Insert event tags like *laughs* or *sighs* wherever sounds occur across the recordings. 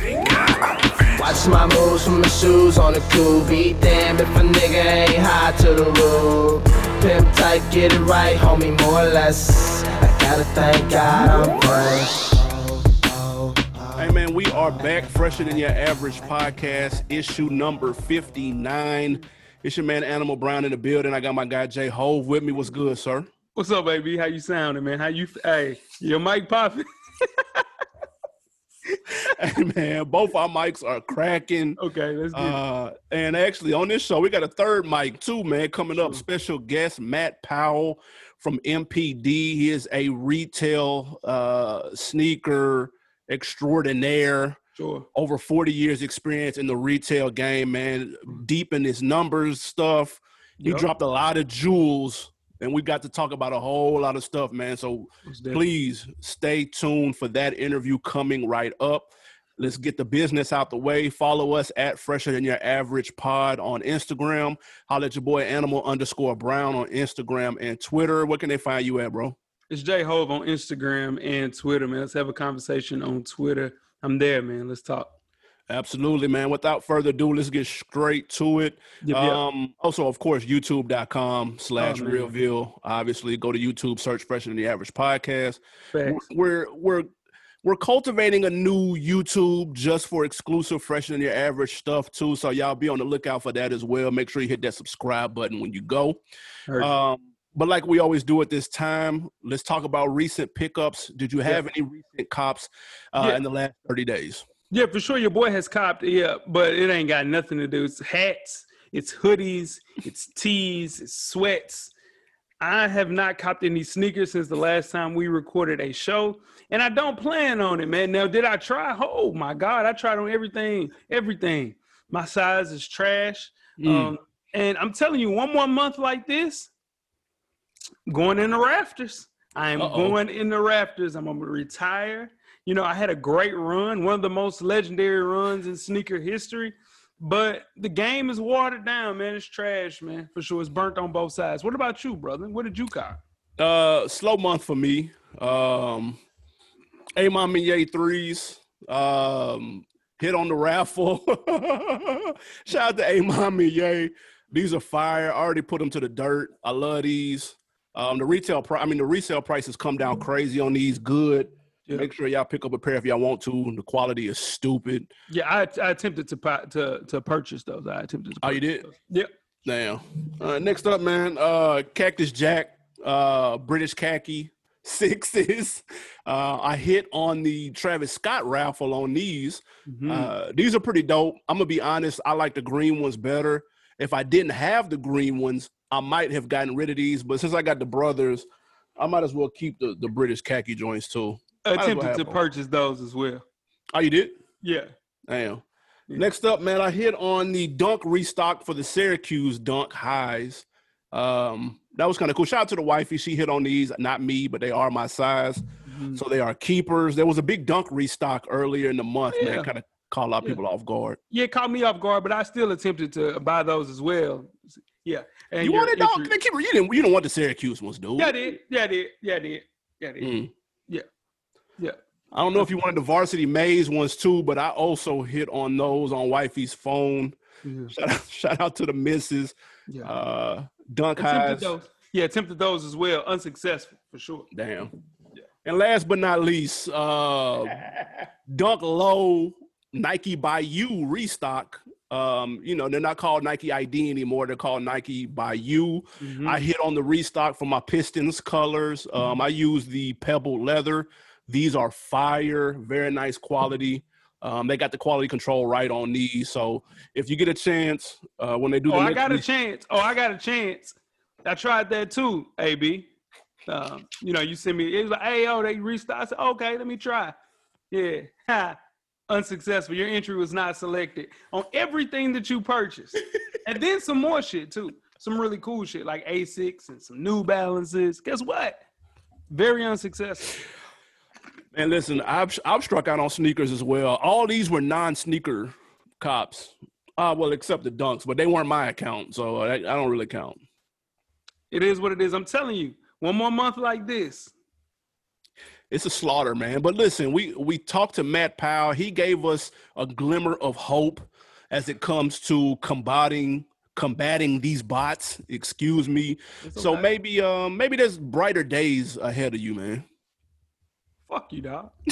Watch my moves from my shoes on the cool. Be damn if a nigga ain't high to the roof. Pimp tight, get it right, homie, more or less. I gotta thank God I'm fresh. Hey man, we are back fresher than your average podcast, issue number 59. It's your man Animal Brown in the building. I got my guy Jay Hove with me. What's good, sir? What's up, baby? How you sounding, man? How you? Hey, your mic popping? *laughs* *laughs* hey man, both our mics are cracking. Okay, let's get uh, and actually on this show, we got a third mic too, man. Coming up, special guest Matt Powell from NPD. He is a retail uh, sneaker extraordinaire. Sure. Over 40 years experience in the retail game, man. Deep in his numbers stuff. He Yep. dropped a lot of jewels, and we got to talk about a whole lot of stuff, man. So please stay tuned for that interview coming right up. Let's get the business out the way. Follow us at Fresher Than Your Average Pod on Instagram. Holla at your boy Animal underscore Brown on Instagram and Twitter. What can they find you at, bro? It's J Hove on Instagram and Twitter, man. Let's have a conversation on Twitter. I'm there, man. Let's talk. Absolutely, man. Without further ado, let's get straight to it. Yep, yep. Um, also, of course, youtube.com slash Oh, realville. Obviously, go to YouTube, search Fresher Than the Average Podcast. Facts. we're we're we're cultivating a new YouTube just for exclusive fresher than your average stuff too. So y'all be on the lookout for that as well. Make sure you hit that subscribe button when you go. Um, but like we always do at this time, let's talk about recent pickups. Did you have any recent cops uh, Yeah. in the last 30 days? Yeah, for sure. Your boy has copped. Yeah, but it ain't got nothing to do. It's hats, it's hoodies, it's tees, it's sweats. I have not copped any sneakers since the last time we recorded a show, and I don't plan on it, man. Now, did I try? Oh my God, I tried on everything, everything. My size is trash. Mm. Um, and I'm telling you, one more month like this, going in the rafters. I am Uh-oh. going in the rafters. I'm gonna retire. You know, I had a great run, one of the most legendary runs in sneaker history. But the game is watered down, man. It's trash, man. For sure. It's burnt on both sides. What about you, brother? What did you cop? Uh, slow month for me. Um, A Ma Maniére threes. Um, hit on the raffle. *laughs* Shout out to A Ma Maniére. These are fire. I already put them to the dirt. I love these. Um, the retail price. I mean, the resale prices come down crazy on these. Good. Yeah. Make sure y'all pick up a pair if y'all want to. The quality is stupid. Yeah, I, I attempted to to to purchase those. I attempted to. Oh, you did? those. Yep. Damn. Uh, next up, man, uh, Cactus Jack, uh, British khaki *laughs* sixes. Uh, I hit on the Travis Scott raffle on these. Mhm. Uh, these are pretty dope. I'm gonna be honest. I like the green ones better. If I didn't have the green ones, I might have gotten rid of these. But since I got the brothers, I might as well keep the, the British khaki joints too. I as well attempted to purchase those as well. Oh, you did? Yeah. Damn. Yeah. Next up, man, I hit on the dunk restock for the Syracuse dunk highs. Um, that was kind of cool. Shout out to the wifey. She hit on these, not me, but they are my size. Mhm. So they are keepers. There was a big dunk restock earlier in the month, Yeah. man. Kind of caught a lot of Yeah. people off guard. Yeah, caught me off guard, but I still attempted to buy those as well. Yeah. And you wanted dog? keeper. You didn't. You didn't want the Syracuse ones, dude. Yeah, I did. Yeah, I did. Yeah, I did. Yeah, I did. Mm. Yeah. Yeah. I don't know if you wanted the varsity maize ones too, but I also hit on those on wifey's phone. Yeah. Shout out, *laughs* shout out to the misses. yeah. Uh, dunk attempted highs. those. Yeah, attempted those as well. Unsuccessful for sure. Damn. Yeah. And last but not least, uh, *laughs* Dunk Low Nike by You restock. Um, you know, they're not called Nike ID anymore. They're called Nike by You. Mhm. I hit on the restock for my Pistons colors. Um, I use the pebble leather. These are fire, very nice quality. Um, they got the quality control right on these. So if you get a chance, uh, when they do oh, the I got a chance. Oh, I got a chance. I tried that too, AB. Um, you know, you send me, it was like, hey, oh, they restocked. I said, okay, let me try. Yeah. Ha. Unsuccessful. Your entry was not selected on everything that you purchased. and then some more shit too. Some really cool shit like Asics and some New Balances. Guess what? Very unsuccessful. And listen, I've I've struck out on sneakers as well. All these were non-sneaker cops. Uh, well, except the dunks, but they weren't my account, so I, I don't really count. It is what it is. I'm telling you, one more month like this. it's a slaughter, man. But listen, we we talked to Matt Powell. He gave us a glimmer of hope as it comes to combating combating these bots. Excuse me. It's So okay. maybe um maybe there's brighter days ahead of you, man. Fuck you, dog. *laughs*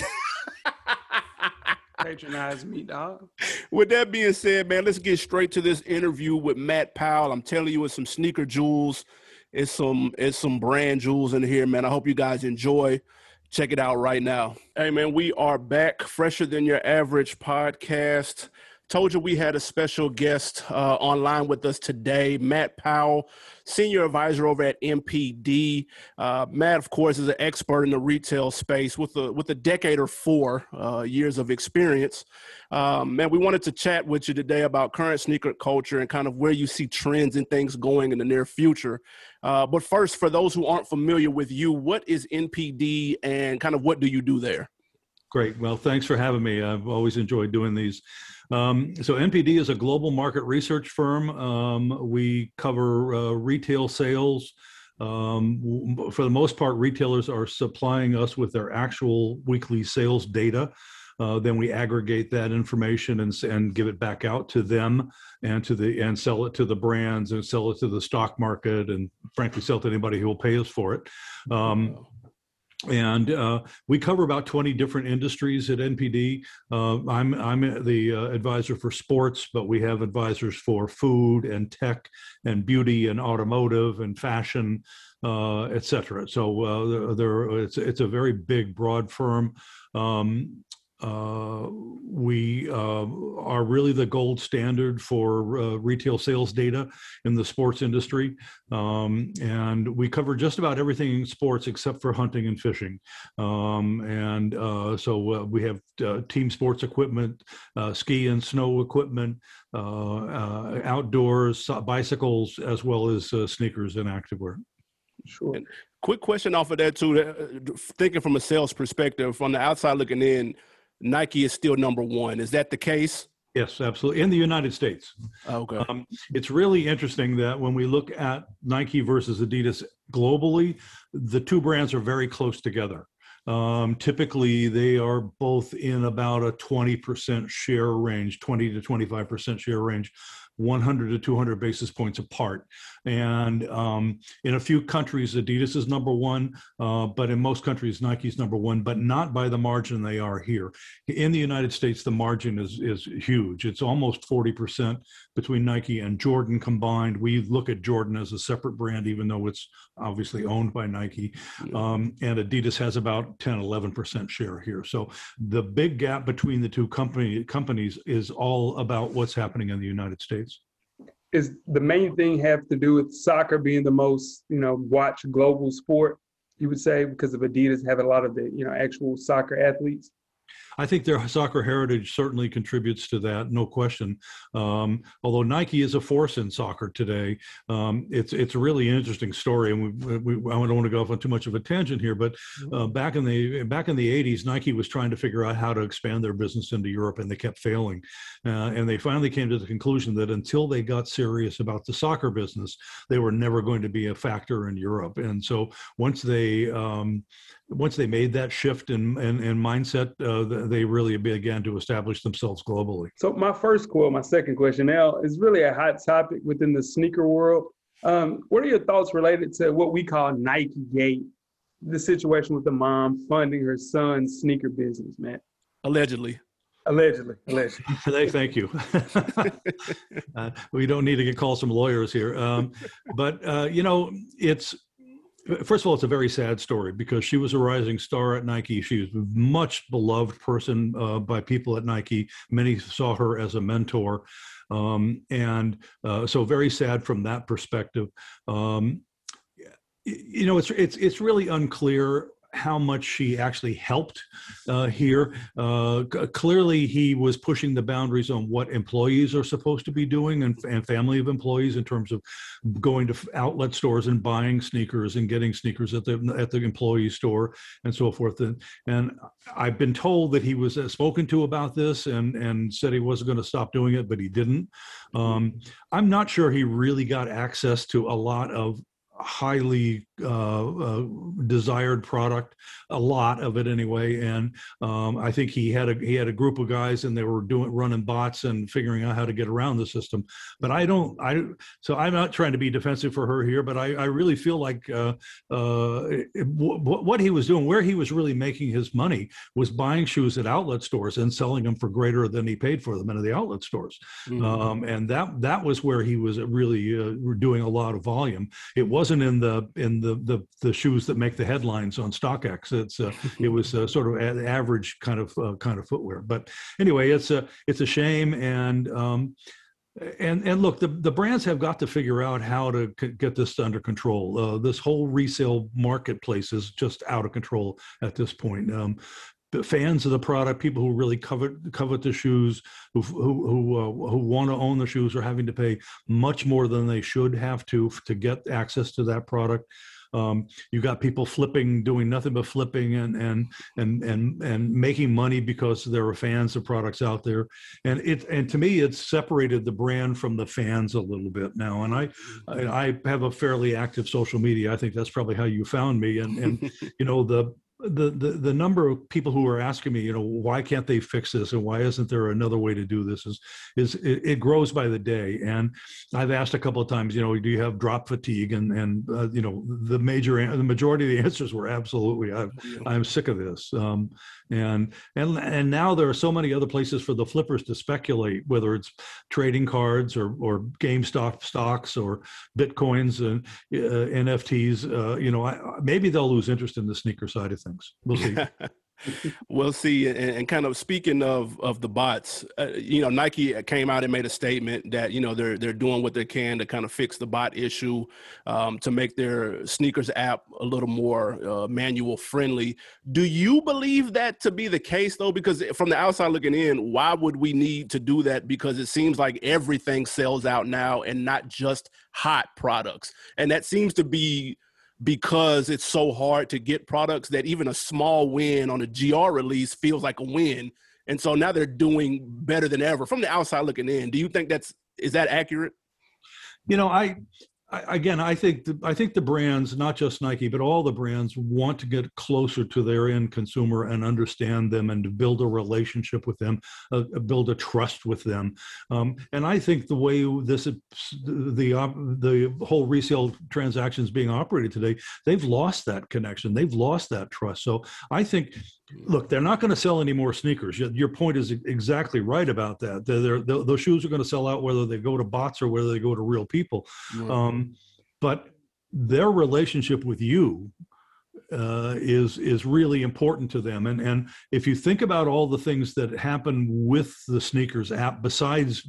Patronize me, dog. With that being said, man, let's get straight to this interview with Matt Powell. I'm telling you, it's some sneaker jewels, it's some it's some brand jewels in here, man. I hope you guys enjoy. Check it out right now. Hey, man, we are back, fresher than your average podcast. Told you we had a special guest uh, online with us today, Matt Powell, senior advisor over at NPD. Uh, Matt, of course, is an expert in the retail space with a with a decade or four uh, years of experience. Um, man, we wanted to chat with you today about current sneaker culture and kind of where you see trends and things going in the near future. Uh, but first, for those who aren't familiar with you, what is NPD and kind of what do you do there? Great. Well, thanks for having me. I've always enjoyed doing these. Um, so, NPD is a global market research firm. Um, we cover uh, retail sales. Um, for the most part, retailers are supplying us with their actual weekly sales data. Uh, then we aggregate that information and, and give it back out to them and to the and sell it to the brands and sell it to the stock market and frankly sell to anybody who will pay us for it. Um, and uh, we cover about 20 different industries at NPD. Uh, I'm I'm the uh, advisor for sports, but we have advisors for food and tech and beauty and automotive and fashion, uh, et cetera. So uh, there, it's it's a very big, broad firm. Um, uh, we uh, are really the gold standard for uh, retail sales data in the sports industry. Um, and we cover just about everything in sports except for hunting and fishing. Um, and uh, so uh, we have uh, team sports equipment, uh, ski and snow equipment, uh, uh, outdoors, bicycles, as well as uh, sneakers and activewear. Sure. Quick question off of that too. uh, Thinking from a sales perspective, from the outside looking in, Nike is still number one. Is that the case? Yes, absolutely. In the United States. Okay. Um, it's really interesting that when we look at Nike versus Adidas globally, the two brands are very close together. Um, typically, they are both in about a 20% share range, 20 to 25% share range, 100 to 200 basis points apart. And um, in a few countries, Adidas is number one, uh, but in most countries, Nike's number one, but not by the margin they are here. In the United States, the margin is is huge. It's almost 40% between Nike and Jordan combined. We look at Jordan as a separate brand, even though it's obviously owned by Nike. Um, and Adidas has about 10, 11% share here. So the big gap between the two company companies is all about what's happening in the United States. Is the main thing have to do with soccer being the most, you know, watched global sport? You would say because of Adidas have a lot of the, you know, actual soccer athletes. I think their soccer heritage certainly contributes to that, no question. Um, although Nike is a force in soccer today, um, it's it's a really interesting story, and we, we, I don't want to go off on too much of a tangent here, but uh, back in the back in the '80s, Nike was trying to figure out how to expand their business into Europe, and they kept failing. Uh, and they finally came to the conclusion that until they got serious about the soccer business, they were never going to be a factor in Europe. And so once they um, once they made that shift in, in, in mindset, uh, they really began to establish themselves globally. So my first quote, my second question now is really a hot topic within the sneaker world. Um, what are your thoughts related to what we call Nike Gate, the situation with the mom funding her son's sneaker business, man? Allegedly. Allegedly, allegedly. *laughs* They thank you. *laughs* uh, we don't need to get calls from lawyers here, um, but uh, you know, it's first of all, it's a very sad story because she was a rising star at Nike. She was a much beloved person uh, by people at Nike. Many saw her as a mentor, um, and uh, so very sad from that perspective. Um, you know, it's it's it's really unclear how much she actually helped uh, here. Uh, c- clearly, he was pushing the boundaries on what employees are supposed to be doing and, and family of employees in terms of going to outlet stores and buying sneakers and getting sneakers at the at the employee store and so forth. And, and I've been told that he was uh, spoken to about this and and said he wasn't going to stop doing it, but he didn't. Um, I'm not sure he really got access to a lot of highly uh, uh, desired product, a lot of it anyway. And um, I think he had a he had a group of guys, and they were doing running bots and figuring out how to get around the system. But I don't. I so I'm not trying to be defensive for her here, but I, I really feel like uh, uh, what he was doing, where he was really making his money, was buying shoes at outlet stores and selling them for greater than he paid for them in the outlet stores. Mm-hmm. Um, and that that was where he was really uh, doing a lot of volume. It wasn't in the in the the, the shoes that make the headlines on StockX. It's uh, *laughs* it was uh, sort of average kind of uh, kind of footwear. But anyway, it's a it's a shame and. Um, and and look, the, the brands have got to figure out how to c- get this under control. Uh, this whole resale marketplace is just out of control at this point. Um, fans of the product, people who really covet covet the shoes, who who who, uh, who want to own the shoes, are having to pay much more than they should have to to get access to that product. Um, you got people flipping, doing nothing but flipping and and and and and making money because there are fans of products out there. And it and to me, it's separated the brand from the fans a little bit now. And I I have a fairly active social media. I think that's probably how you found me. And and *laughs* you know the the, the the number of people who are asking me, you know, why can't they fix this and why isn't there another way to do this is is it, it grows by the day. And I've asked a couple of times, you know, do you have drop fatigue? And and uh, you know, the major the majority of the *laughs* answers were absolutely. I'm I'm sick of this. Um, and and and now there are so many other places for the flippers to speculate, whether it's trading cards or or GameStop stocks or bitcoins and uh, NFTs. Uh, you know, I, maybe they'll lose interest in the sneaker side of things things. We'll see. *laughs* we'll see. And, and, kind of speaking of of the bots, uh, you know, Nike came out and made a statement that you know they're they're doing what they can to kind of fix the bot issue, um, to make their sneakers app a little more uh, manual friendly. Do you believe that to be the case though? Because from the outside looking in, why would we need to do that? Because it seems like everything sells out now, and not just hot products, and that seems to be because it's so hard to get products that even a small win on a GR release feels like a win. And so now they're doing better than ever from the outside looking in. Do you think that's is that accurate? You know, I I, again, I think the, I think the brands, not just Nike, but all the brands, want to get closer to their end consumer and understand them and build a relationship with them, uh, uh build a trust with them. Um, and I think the way this the the whole resale transactions being operated today, they've lost that connection. They've lost that trust. So I think look, they're not going to sell any more sneakers. Your point is exactly right about that. They're, they're, those shoes are going to sell out whether they go to bots or whether they go to real people. Mm-hmm. Um, but their relationship with you uh, is is really important to them. And and if you think about all the things that happen with the sneakers app besides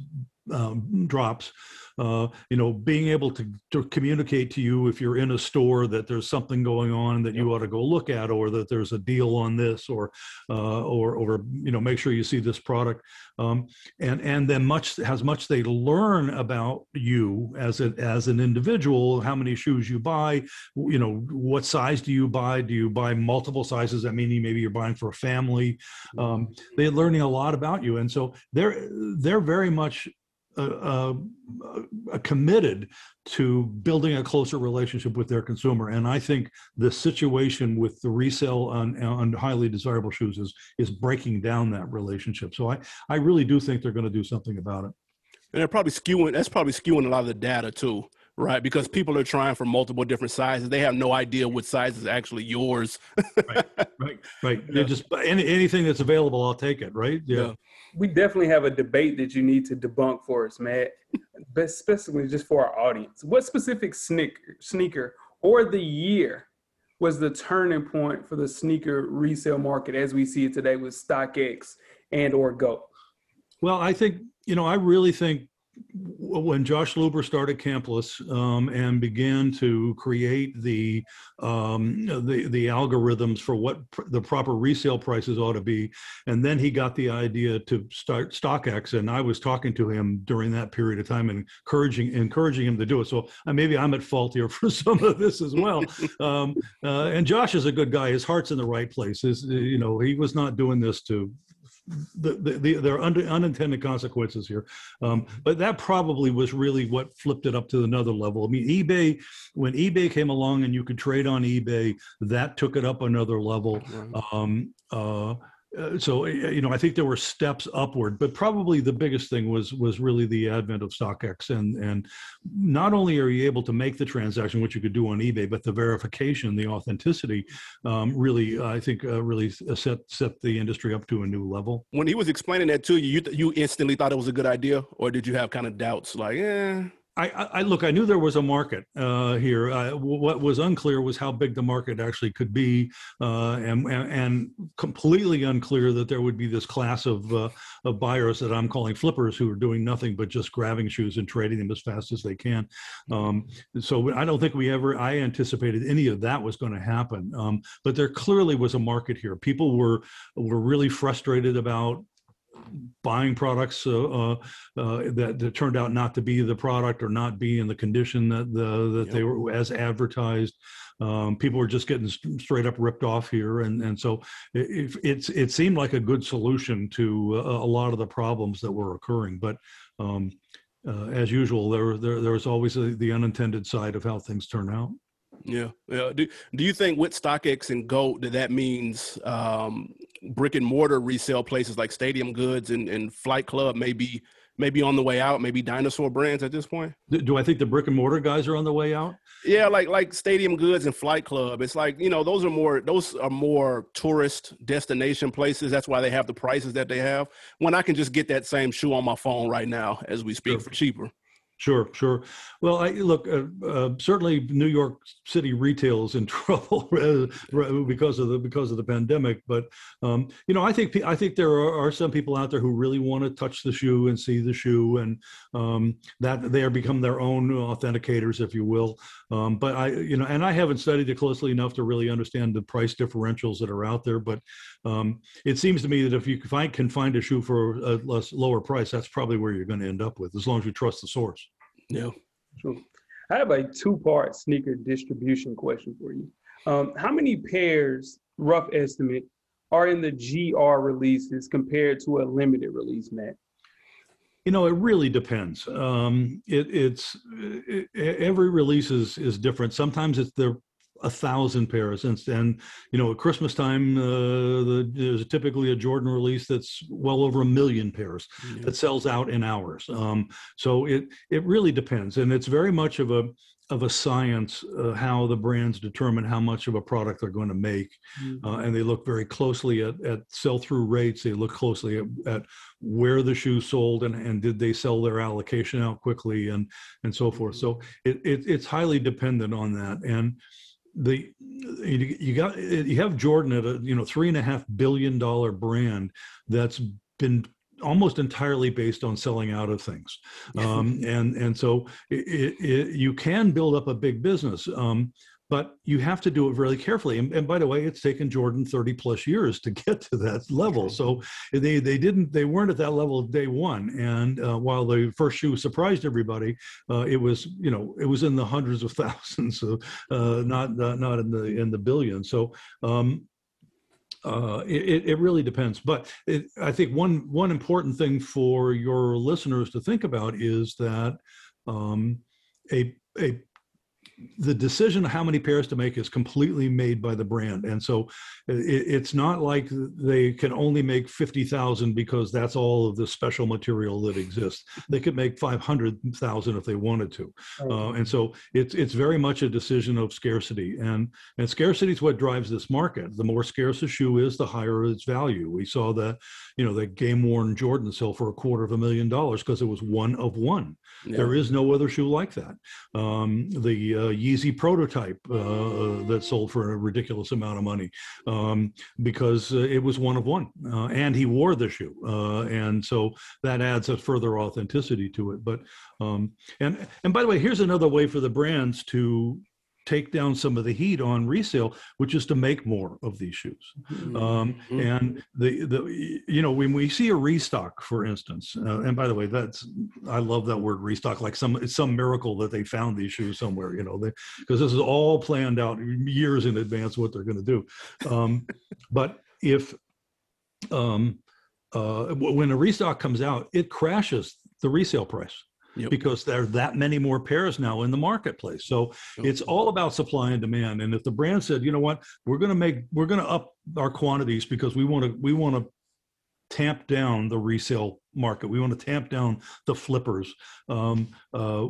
um, drops, uh, you know, being able to, to communicate to you if you're in a store that there's something going on that you ought to go look at, or that there's a deal on this, or uh, or or you know, make sure you see this product, um, and and then much as much they learn about you as a, as an individual, how many shoes you buy, you know, what size do you buy? Do you buy multiple sizes? That meaning maybe you're buying for a family. Um, they're learning a lot about you, and so they're they're very much uh, uh, committed to building a closer relationship with their consumer. And I think the situation with the resale on, on highly desirable shoes is is breaking down that relationship. So I I really do think they're going to do something about it. And they're probably skewing. That's probably skewing a lot of the data too. Right, because people are trying for multiple different sizes. They have no idea what size is actually yours. right, right, right. *laughs* Yeah. just any, anything that's available, I'll take it. Right? Yeah. yeah we definitely have a debate that you need to debunk for us, Matt, *laughs* but specifically just for our audience. What specific sneaker, sneaker or the year was the turning point for the sneaker resale market as we see it today with StockX and or Go? Well, I think, you know, I really think when Josh Luber started Campless um, and began to create the, um, the the algorithms for what pr- the proper resale prices ought to be, and then he got the idea to start StockX, and I was talking to him during that period of time and encouraging encouraging him to do it. So uh, maybe I'm at fault here *laughs* for some of this as well. *laughs* um, uh, and Josh is a good guy; his heart's in the right place. His, you know, he was not doing this to the, the, the there are under, unintended consequences here. Um, but that probably was really what flipped it up to another level. I mean, eBay, when eBay came along and you could trade on eBay, that took it up another level. Um, uh, uh, so uh, you know, I think there were steps upward, but probably the biggest thing was was really the advent of StockX, and and not only are you able to make the transaction, which you could do on eBay, but the verification, the authenticity, um, really, I think, uh, really set set the industry up to a new level. When he was explaining that to you, you you instantly thought it was a good idea, or did you have kind of doubts, like, eh? I, I, look. I knew there was a market uh, here. Uh, what was unclear was how big the market actually could be, uh, and, and, completely unclear that there would be this class of uh, of buyers that I'm calling flippers who are doing nothing but just grabbing shoes and trading them as fast as they can. Um, so I don't think we ever. I anticipated any of that was going to happen. Um, but there clearly was a market here. People were were really frustrated about buying products uh, uh, uh, that, that, turned out not to be the product or not be in the condition that the that yep. they were as advertised. Um, people were just getting straight up ripped off here, and and so it, it's it seemed like a good solution to a, a lot of the problems that were occurring. But um, uh, as usual, there there there was always a, the unintended side of how things turn out. Yeah, yeah. Do Do you think with StockX and GOAT that that means um, brick and mortar resale places like Stadium Goods and, and Flight Club may be maybe on the way out, maybe dinosaur brands at this point? Do I think the brick and mortar guys are on the way out? Yeah, like like Stadium Goods and Flight Club. It's like you know those are more those are more tourist destination places. That's why they have the prices that they have. When I can just get that same shoe on my phone right now as we speak sure. for cheaper. Sure, sure. Well, I look uh, uh, certainly New York City retail is in *laughs* trouble because of the because of the pandemic. But um, you know, I think I think there are, are, some people out there who really want to touch the shoe and see the shoe, and um, that they are become their own authenticators, if you will. Um, but I, you know, and I haven't studied it closely enough to really understand the price differentials that are out there. But um, it seems to me that if you find, can find a shoe for a less lower price, that's probably where you're going to end up with, as long as you trust the source. Yeah. Sure. I have a two-part sneaker distribution question for you. Um, how many pairs, rough estimate, are in the GR releases compared to a limited release, Matt? You know, it really depends. Um, it, it's it, every release is is different. Sometimes it's the a thousand pairs and, and you know at christmas time uh, the, there's typically a jordan release that's well over a million pairs that sells out in hours um, so it it really depends and it's very much of a of a science uh, how the brands determine how much of a product they're going to make mm-hmm. uh, and they look very closely at, at sell-through rates they look closely at, at where the shoe sold and, and did they sell their allocation out quickly and and so forth mm-hmm. so it, it, it's highly dependent on that and the you got you have Jordan at a you know three and a half billion dollar brand that's been almost entirely based on selling out of things. Um, and and so it, it, you can build up a big business. Um, but you have to do it really carefully. And, and, by the way, it's taken Jordan 30 plus years to *laughs* get to that level. So they they didn't they weren't at that level day one. And uh, while the first shoe surprised everybody, uh, it was you know it was in the hundreds of *laughs* thousands, of, uh, not not in the in the billions. So. Um, uh, it, it really depends, but it, I think one one important thing for your listeners to think about is that um, a a the decision of how many pairs to make is completely made by the brand. And so it, it's not like they can only make 50000 because that's all of the special material that exists. They could make 500000 if they wanted to. Uh, and so it's it's very much a decision of scarcity. And and scarcity is what drives this market. The more scarce a shoe is the higher its value. We saw that you know the game worn jordan sell for a quarter of a million dollars because it was one of one. Yeah. there is no other shoe like that. Um, the uh, Yeezy prototype uh, uh, that sold for a ridiculous amount of money um, because uh, it was one of one, and he wore the shoe, and so that adds a further authenticity to it. But um, and and by the way, here's another way for the brands to take down some of the heat on resale, which is to make more of these shoes. Mm-hmm. Um, mm-hmm. and the the you know when we see a restock, for instance, uh, and by the way, that's I love that word restock. Like some it's some miracle that they found these shoes somewhere. You know, because this is all planned out years in advance what they're going to do. Um, *laughs* but if um, uh, when a restock comes out, it crashes the resale price Yep. because there are that many more pairs now in the marketplace. So Yep. it's all about supply and demand. And if the brand said, you know what, we're going to make, we're going to up our quantities because we want to, we want to tamp down the resale market. We want to tamp down the flippers. Um, uh,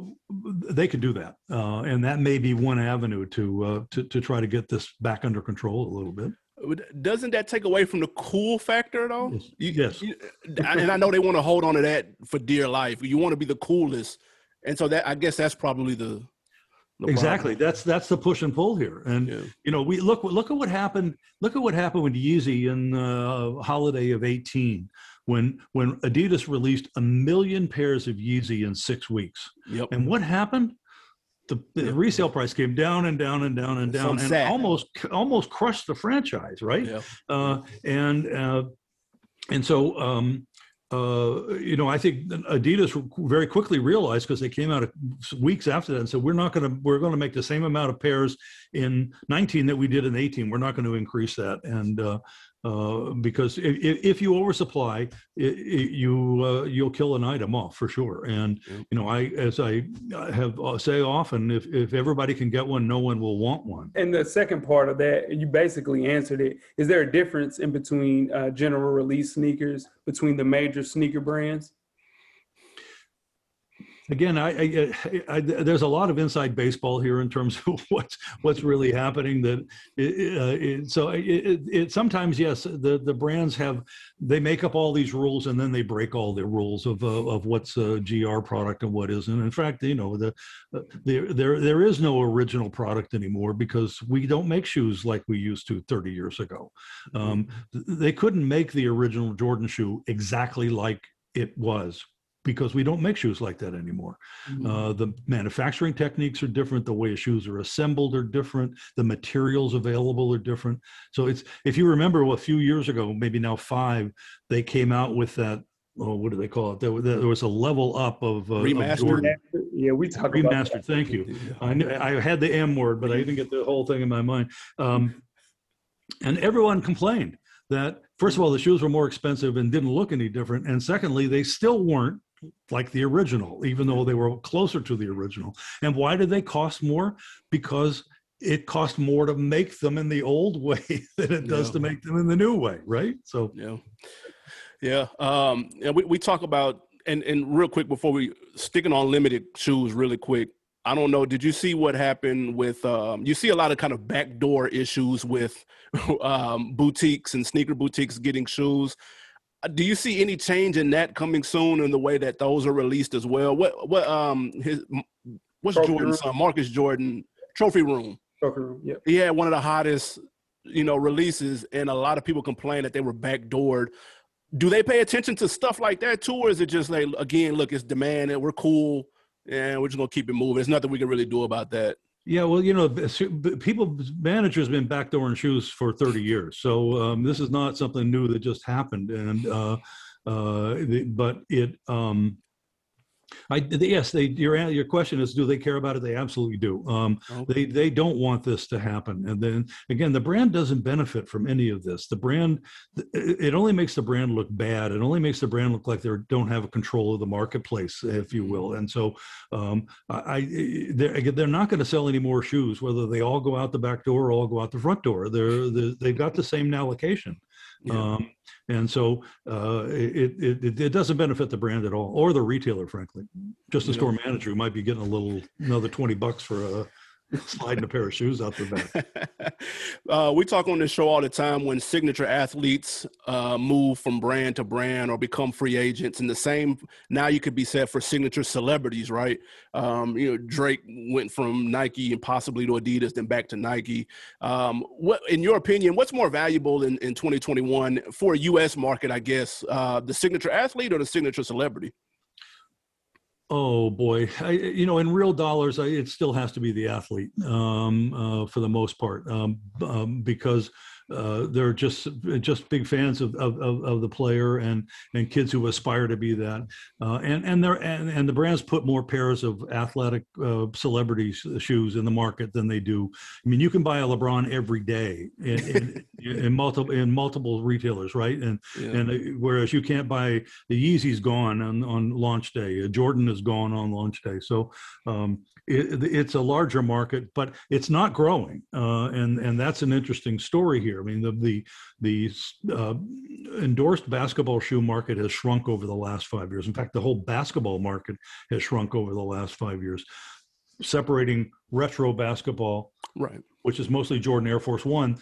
they could do that, uh, and that may be one avenue to, uh, to to try to get this back under control a little bit. Doesn't that take away from the cool factor though? Yes. You- Yes. you- and I know they want to hold on to that for dear life. You want to be the coolest, and so that I guess that's probably the, the Exactly. problem. That's that's the push and pull here. And Yeah. you know, we look look at what happened. Look at what happened with Yeezy in uh, holiday of eighteen, when when Adidas released a million pairs of Yeezy in six weeks. Yep. And what happened? The, the resale price came down and down and down and So down and sad. almost almost crushed the franchise, right? Yeah. uh, and uh, and so um, uh, you know I think Adidas very quickly realized because they came out weeks after that and said we're not going to we're going to make the same amount of pairs in 19 that we did in 18 we're not going to increase that and uh, uh, because if, if you oversupply it, it, you uh, you'll kill an item off for sure and Yep. you know I as I have uh, say often if if everybody can get one no one will want one And the second part of that, you basically answered it. Is there a difference in between uh, general release sneakers between the major sneaker brands? Again, I, I, I, there's a lot of inside baseball here in terms of *laughs* what's what's really happening. That uh, it, so it, it, it sometimes yes, the the brands have they make up all these rules and then they break all the rules of uh, of what's a gr product and what isn't. In fact, you know the there there there is no original product anymore because we don't make shoes like we used to 30 years ago. Um, they couldn't make the original Jordan shoe exactly like it was because we don't make shoes like that anymore. Uh, the manufacturing techniques are different. The way shoes are assembled are different. The materials available are different. So it's if you remember a few years ago, maybe now five, they came out with that. Oh, what do they call it? There, there was a level up of, uh, Remastered. Jordan. Yeah, we talk about that. Remastered. Thank you. I knew, I had the M word, but I didn't get the whole thing in my mind. Um, and everyone complained that first of all, the shoes were more expensive and didn't look any different, and secondly, they still weren't like the original, even though they were closer to the original. And why did they cost more? Because it cost more to make them in the old *laughs* way than it does Yeah. to make them in the new way, right? So Yeah. Yeah. Um, and we, we talk about, and, and real quick before we sticking on limited shoes really quick. I don't know. Did you see what happened with, um, you see a lot of kind of backdoor issues with *laughs* um, boutiques and sneaker boutiques getting shoes. Do you see any change in that coming soon in the way that those are released as well? What, what, um, his, what's Trophy Jordan's son? Marcus Jordan, Trophy Room Trophy room. Yeah. he had one of the hottest, you know, releases, and a lot of people complained that they were backdoored. Do they pay attention to stuff like that too, or is it just like again, look, it's demand and we're cool and we're just gonna keep it moving? There's nothing we can really do about that. Yeah, well, you know, people, managers been backdooring shoes for 30 years. So um, this is not something new that just happened. And, uh, uh, but it, um, I, yes, they, your, your question is, do they care about it? They absolutely do. Um, they, they don't want this to happen. And then again, the brand doesn't benefit from any of this. The brand, it only makes the brand look bad. It only makes the brand look like they don't have a control of the marketplace, if you will. And so um, I, I they're, they're not going to sell any more shoes, whether they all go out the back door or all go out the front door. They're, they're they've got the same allocation, Yeah. um, and so uh, it, it it doesn't benefit the brand at all, or the retailer, frankly. Just the Yeah. store manager who might be getting a little another twenty bucks for uh, *laughs* sliding a pair of shoes out the back. *laughs* uh, we talk on this show all the time when signature athletes uh, move from brand to brand or become free agents, and the same now you could be said for signature celebrities, right? Um, you know, Drake went from Nike and possibly to Adidas, then back to Nike. Um, what, in your opinion, what's more valuable in, in 2021 for a U.S. market? I guess uh, the signature athlete or the signature celebrity? Oh boy, I, you know, in real dollars, I, it still has to be the athlete um, uh, for the most part, um, um, because uh, they're just just big fans of, of, of, of the player and and kids who aspire to be that. Uh, and and they're and, and the brands put more pairs of athletic uh, celebrity shoes in the market than they do. I mean, you can buy a LeBron every day in, in, in multiple in multiple retailers, right? And Yeah. and uh, whereas you can't buy the Yeezy's gone on on launch day, Jordan is gone on launch day. So um, it, it's a larger market, but it's not growing, uh, and and that's an interesting story here. I mean, the the the uh, endorsed basketball shoe market has shrunk over the last five years. In fact, the whole basketball market has shrunk over the last five years. Separating retro basketball, right. which is mostly Jordan Air Force One,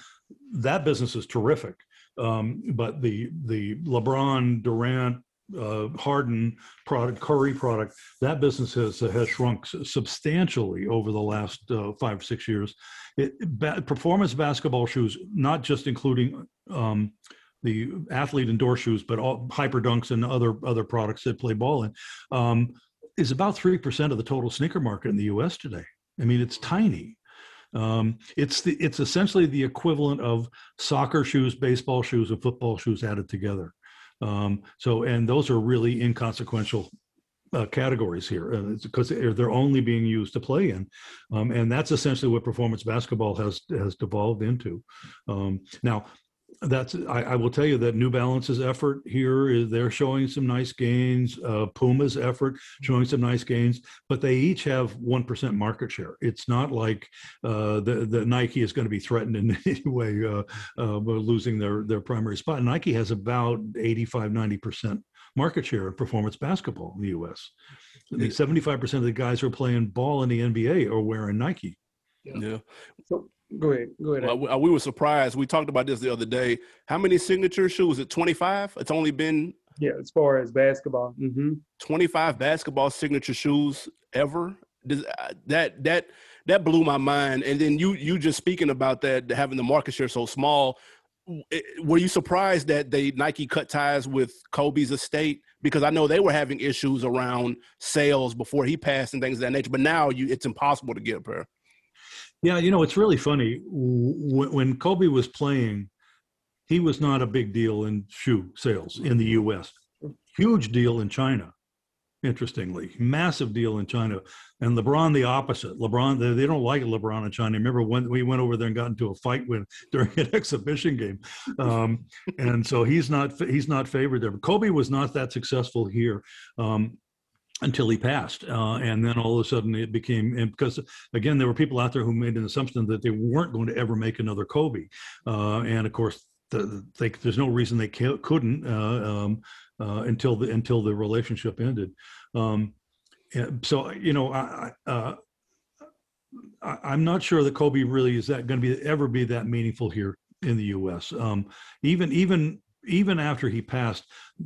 that business is terrific. Um, but the the LeBron, Durant, uh, Harden product, Curry product, that business has has shrunk substantially over the last uh, five six years. It, ba- performance basketball shoes, not just including um, the athlete indoor shoes, but all hyper dunks and other other products that play ball in, um, is about three percent of the total sneaker market in the U.S. today. I mean, it's tiny. Um, it's the it's essentially the equivalent of soccer shoes, baseball shoes, and football shoes added together. Um, so, and those are really inconsequential uh, categories here because they're, they're only being used to play in, um, and that's essentially what performance basketball has has devolved into. Um, now, that's I, I will tell you that New Balance's effort here is they're showing some nice gains. Uh, Puma's effort showing some nice gains, but they each have one percent market share. It's not like uh, the the Nike is going to be threatened in *laughs* any way uh, uh, losing their their primary spot. Nike has about 85 90 percent market share of performance basketball in the U.S. I mean, 75 percent of the guys who are playing ball in the NBA are wearing Nike. Yeah. So go ahead, go ahead. Well, we, uh, we were surprised. We talked about this the other day. How many signature shoes? At 25? It's only been yeah, as far as basketball. mm-hmm. 25 basketball signature shoes ever. Does, uh, that that that blew my mind. And then you you just speaking about that having the market share so small. it- Were you surprised that they Nike cut ties with Kobe's estate? Because I know they were having issues around sales before he passed and things of that nature. But now you it's impossible to get a pair. Yeah, you know, it's really funny. When Kobe was playing, he was not a big deal in shoe sales in the US. Huge deal in China, interestingly. Massive deal in China. And LeBron, the opposite. LeBron, they, don't like LeBron in China. Remember when we went over there and got into a fight with *laughs* during an exhibition game. Um, and so he's not he's not favored there. But Kobe was not that successful here. Um, until he passed. Uh, and then all of a sudden it became, because again, there were people out there who made an assumption that they weren't going to ever make another Kobe. Uh, and of course, the, they, there's no reason they couldn't uh, um, uh, until the until the relationship ended. Um, so you know, I, I, uh, I, I'm not sure that Kobe really is that going to be ever be that meaningful here in the U.S. Um, even even even after he passed,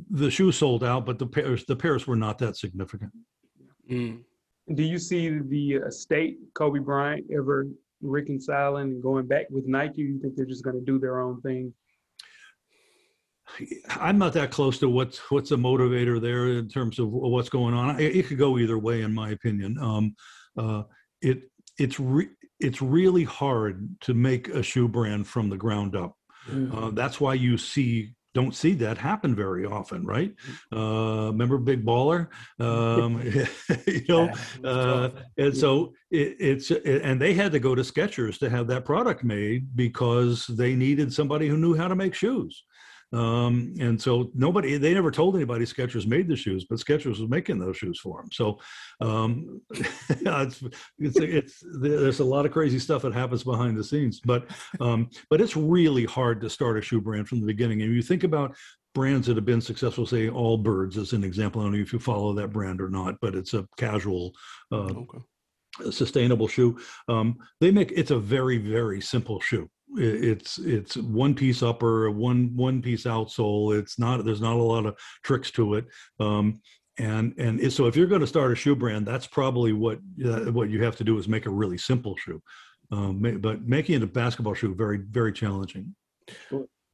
the shoe sold out, but the pairs the pairs were not that significant. Mm. Do you see the estate Kobe Bryant ever reconciling and going back with Nike? You think they're just going to do their own thing? I'm not that close to what's what's a motivator there in terms of what's going on. It, it could go either way, in my opinion. Um, uh, it it's re- it's really hard to make a shoe brand from the ground up. Uh, that's why you see don't see that happen very often, right? Uh, remember Big Baller? Um, *laughs* *laughs* you know, uh, and so it, it's and they had to go to Skechers to have that product made because they needed somebody who knew how to make shoes. Um, and so nobody, they never told anybody Skechers made the shoes, but Skechers was making those shoes for them. So um, *laughs* it's, it's, it's, there's a lot of crazy stuff that happens behind the scenes, but, um, but it's really hard to start a shoe brand from the beginning. And you think about brands that have been successful, say Allbirds as an example. I don't know if you follow that brand or not, but it's a casual, uh, Okay. sustainable shoe. Um, they make it's a very very simple shoe. I- It's it's one piece upper, one one piece outsole. It's not there's not a lot of tricks to it. Um, and and so if you're going to start a shoe brand, that's probably what uh, what you have to do is make a really simple shoe. Um, but making it a basketball shoe very very challenging.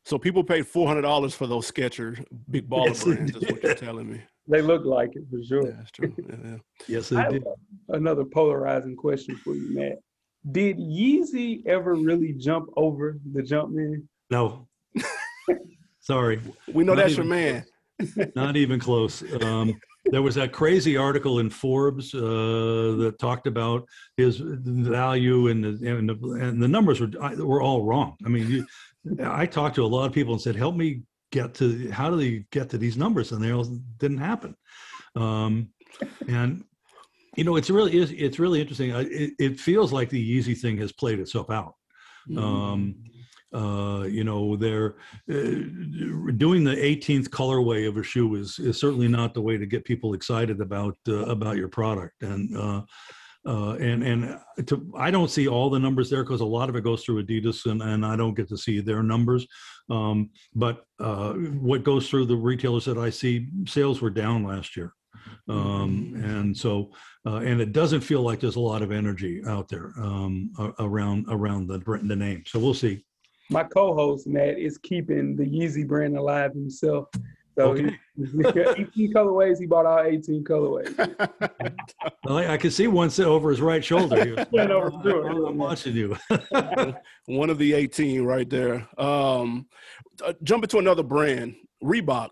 So people paid four hundred dollars for those Skechers big baller Yes, brands. Is what you're telling me. They look like it for sure. Yeah, that's true. Yeah, yeah. Yes, I they have did. another polarizing question for you, Matt. Did Yeezy ever really jump over the Jumpman? No. *laughs* Sorry, We know Not that's your man. not even close. Um, there was that crazy article in Forbes uh, that talked about his value and the, and the, and the numbers were were all wrong. I mean, you, I talked to a lot of people and said, "Help me get to how do they get to these numbers?" And they all didn't happen. Um, and you know, it's really is it's really interesting. It, it feels like the Yeezy thing has played itself out. Um, uh, you know, they're uh, doing the 18th colorway of a shoe is is certainly not the way to get people excited about uh, about your product. And uh, uh, and and to, I don't see all the numbers there because a lot of it goes through Adidas, and, and I don't get to see their numbers. Um, but uh, what goes through the retailers that I see, sales were down last year. Um, and so, uh, and it doesn't feel like there's a lot of energy out there um, around around the br- the name. So we'll see. My co-host Matt is keeping the Yeezy brand alive himself. So Okay. he, *laughs* 18 colorways. He bought all 18 colorways. *laughs* Well, I, I can see one sit over his right shoulder. He was, Went over to it. I'm watching you. *laughs* One of the 18 right there. Um, uh, jump into another brand, Reebok.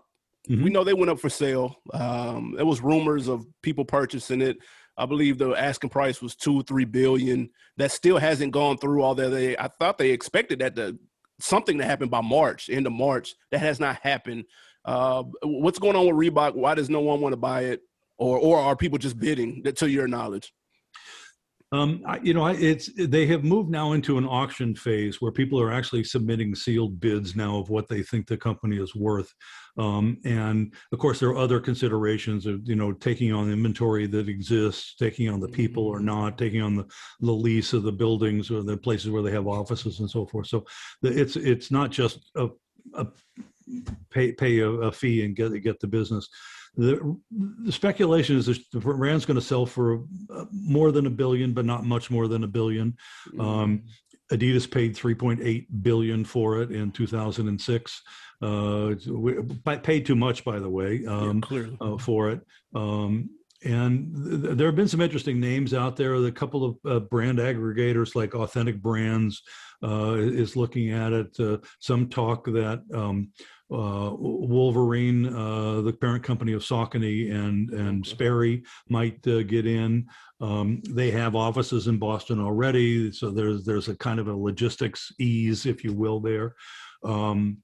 We Mhm. know they went up for sale. Um, there was rumors of people purchasing it. I believe the asking price was two, three billion. That still hasn't gone through all that. They, I thought they expected that to something to happen by March, end of March. That has not happened. Uh, what's going on with Reebok? Why does no one want to buy it, or or are people just bidding? That to your knowledge. Um, I, you know, I- it's they have moved now into an auction phase where people are actually submitting sealed bids now of what they think the company is worth, um, and of course there are other considerations of you know taking on inventory that exists, taking on the people or not, taking on the, the lease of the buildings or the places where they have offices and so forth. So the, it's it's not just a, a pay pay a, a fee and get get the business. The, the speculation is that the brand's going to sell for uh, more than a billion, but not much more than a billion. Um, Adidas paid 3.8 billion for it in 2006. Uh, we, pa- paid too much, by the way, Yeah, um, clearly. uh, for it. Um, and th- th- there have been some interesting names out there. A couple of uh, brand aggregators like Authentic Brands uh, is looking at it. Uh, some talk that um, uh, Wolverine, uh, the parent company of Saucony and and Sperry, might uh, get in. Um, they have offices in Boston already, so there's there's a kind of a logistics ease, if you will, there. Um,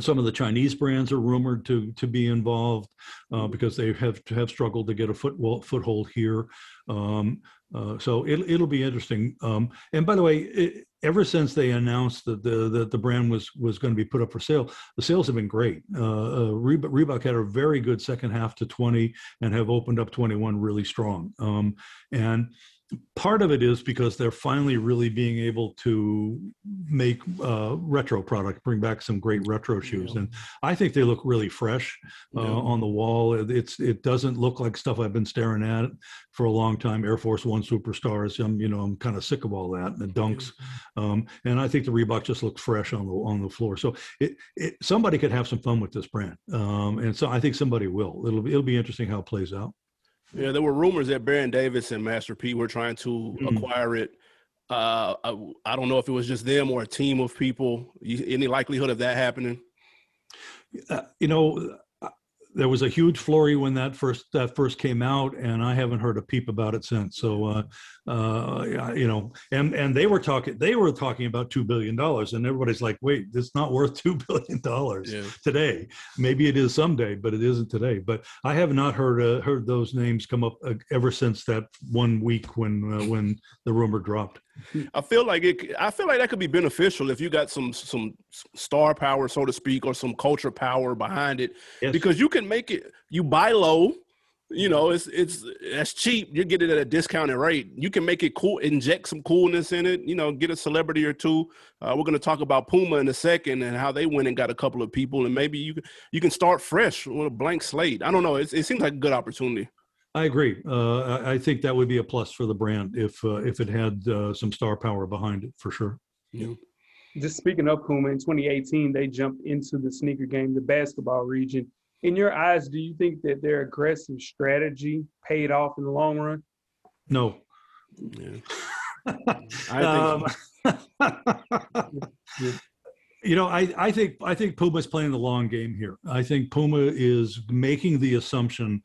some of the Chinese brands are rumored to to be involved uh, because they have have struggled to get a foot foothold here. Um, uh, so it, it'll be interesting. Um, and by the way, it, ever since they announced that the that the brand was was going to be put up for sale, the sales have been great. Uh, uh, Reebok, Reebok had a very good second half to 20 and have opened up 21 really strong. Um, and part of it is because they're finally really being able to make uh, retro product, bring back some great retro shoes, Yeah. and I think they look really fresh uh, Yeah. on the wall. It- It's it doesn't look like stuff I've been staring at for a long time. Air Force One superstars. I'm you know I'm kind of sick of all that. And the dunks, um, and I think the Reebok just looks fresh on the on the floor. So it, it somebody could have some fun with this brand, um, and so I think somebody will. It'll be it'll be interesting how it plays out. Yeah, there were rumors that Baron Davis and Master P were trying to Mhm. acquire it. Uh, I, I don't know if it was just them or a team of people. You, any likelihood of that happening? uh, you know, uh, there was a huge flurry when that first that first came out, and I haven't heard a peep about it since. So, uh, uh, you know, and and they were talking they were talking about two billion dollars, and everybody's like, wait, it's not worth two *laughs* billion dollars Yeah. today. Maybe it is someday, but it isn't today. But I have not heard uh, heard those names come up uh, ever since that one week when uh, when the rumor dropped. I feel like it. I feel like that could be beneficial if you got some some star power, so to speak, or some culture power behind it, Yes. because you can make it. You buy low, you know, it's it's that's cheap. You get it at a discounted rate. You can make it cool, inject some coolness in it. You know, get a celebrity or two. Uh, we're going to talk about Puma in a second and how they went and got a couple of people, and maybe you you can start fresh with a blank slate. I don't know. It's, it seems like a good opportunity. I agree. Uh, I, I think that would be a plus for the brand if uh, if it had uh, some star power behind it for sure. Yeah. Just speaking of Puma, in 2018, they jumped into the sneaker game, the basketball region. In your eyes, do you think that their aggressive strategy paid off in the long run? No. Yeah. *laughs* I think. Um, *laughs* You know, I, I think I think Puma's playing the long game here. I think Puma is making the assumption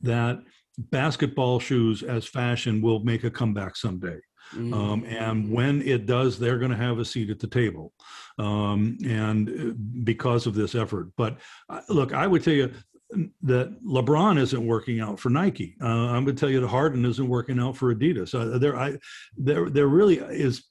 that basketball shoes as fashion will make a comeback someday. Mm. Um, and when it does, they're going to have a seat at the table, um, and uh, because of this effort. But uh, look, I would tell you that LeBron isn't working out for Nike. Uh, I'm going to tell you that Harden isn't working out for Adidas. Uh, there, I there there really is.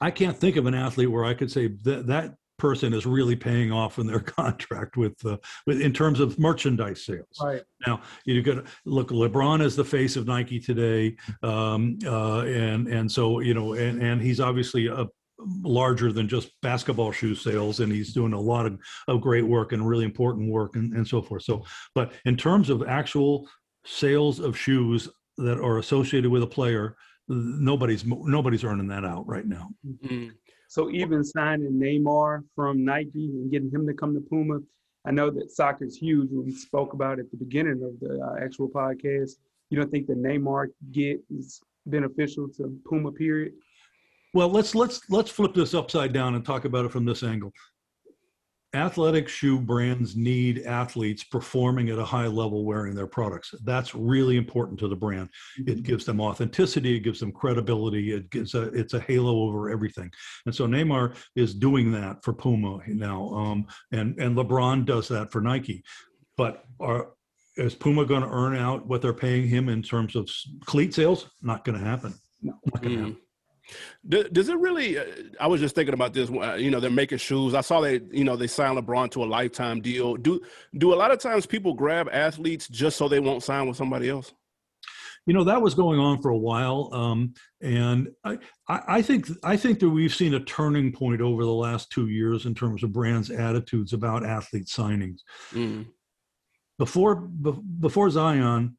I can't think of an athlete where I could say that that person is really paying off in their *laughs* contract with, uh, with in terms of merchandise sales. Right. Now you got look. LeBron is the face of Nike today, um, uh, and and so you know, and and he's obviously a larger than just basketball shoe sales and he's doing a lot of, of great work and really important work and, and so forth so but in terms of actual sales of shoes that are associated with a player nobody's nobody's earning that out right now Mm. So even signing Neymar from Nike and getting him to come to Puma, I know that soccer is huge. We spoke about at the beginning of the uh, actual podcast. You don't think the Neymar get is beneficial to Puma? Period. Well, let's let's let's flip this upside down and talk about it from this angle. Athletic shoe brands need athletes performing at a high level wearing their products. That's really important to the brand. It gives them authenticity, it gives them credibility, it gives a it's a halo over everything. And so Neymar is doing that for Puma now, um, and and LeBron does that for Nike. But are is Puma going to earn out what they're paying him in terms of cleat sales? Not going to happen. No. Not going to Mm. happen. Do- Does it really? Uh, I was just thinking about this. uh, You know, they're making shoes. I saw they, you know, they signed LeBron to a lifetime deal. Do do a lot of times people grab athletes just so they won't sign with somebody else? you know that was going on for a while um, and I, I think i think that we've seen a turning point over the last two years in terms of brands attitudes about athlete signings Mm. before be- before zion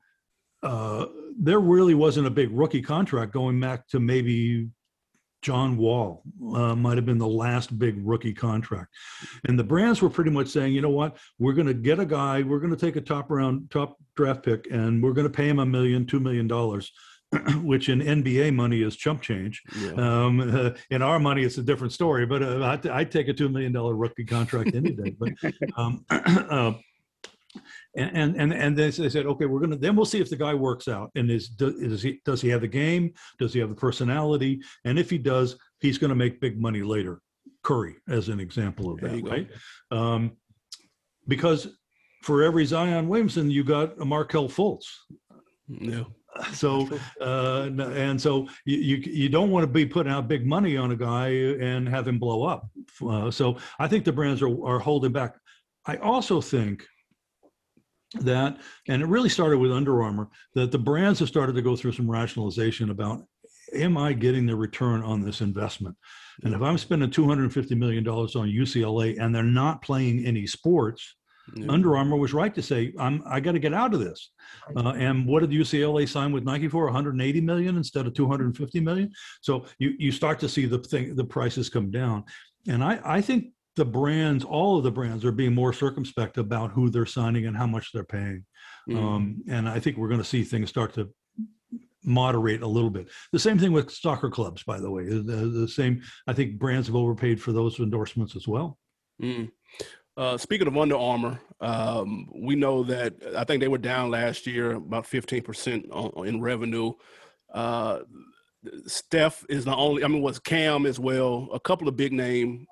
uh, there really wasn't a big rookie contract going back to maybe John Wall uh, might have been the last big rookie contract. And the brands were pretty much saying, you know what, we're going to get a guy, we're going to take a top round, top draft pick, and we're going to pay him a million, two million dollars, *clears throat* which in NBA money is chump change. Yeah. Um, uh, *laughs* in our money, it's a different story, but uh, I'd, I'd take a $2 million rookie contract any day. But, um, *clears throat* uh, and, and, and, and they they said, okay, we're going to, then we'll see if the guy works out. And is, does is he, does he have the game? Does he have the personality? And if he does, he's going to make big money later. Curry, as an example of that, right? Um, because for every Zion Williamson, you got a Markelle Fultz. Yeah. *laughs* So, uh, and so you, you, you don't want to be putting out big money on a guy and have him blow up. Uh, so I think the brands are, are holding back. I also think that, and it really started with Under Armour, that the brands have started to go through some rationalization about, am I getting the return on this investment? And if I'm spending $250 million on UCLA and they're not playing any sports, Yeah. Under Armour was right to say, "I'm I got to get out of this." Uh, and what did UCLA sign with Nike for? 180 million instead of 250 million. So you you start to see the thing the prices come down, and I I think the brands, all of the brands, are being more circumspect about who they're signing and how much they're paying. Mm. Um, and I think we're going to see things start to moderate a little bit. The same thing with soccer clubs, by the way. The, the same. I think brands have overpaid for those endorsements as well. Mm. Uh, speaking of Under Armour, um, we know that I think they were down last year about 15% on, in revenue. Uh, Steph is the only, I mean, was Cam as well, a couple of big name,